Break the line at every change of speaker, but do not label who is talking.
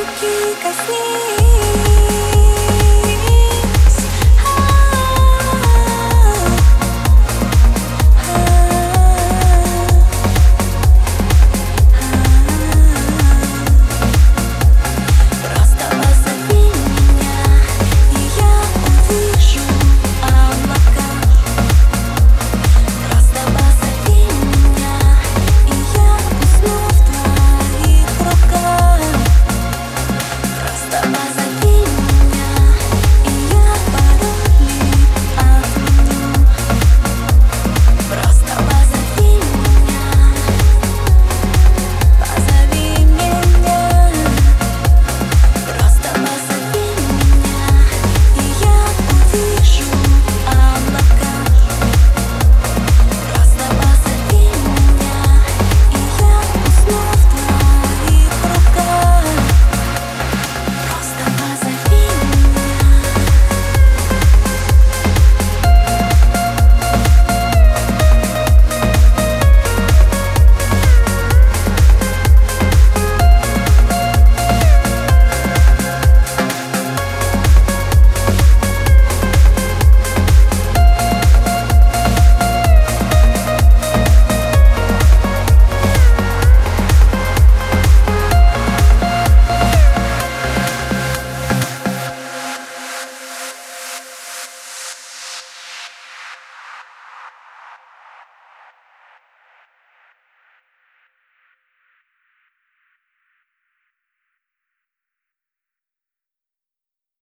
руки коснись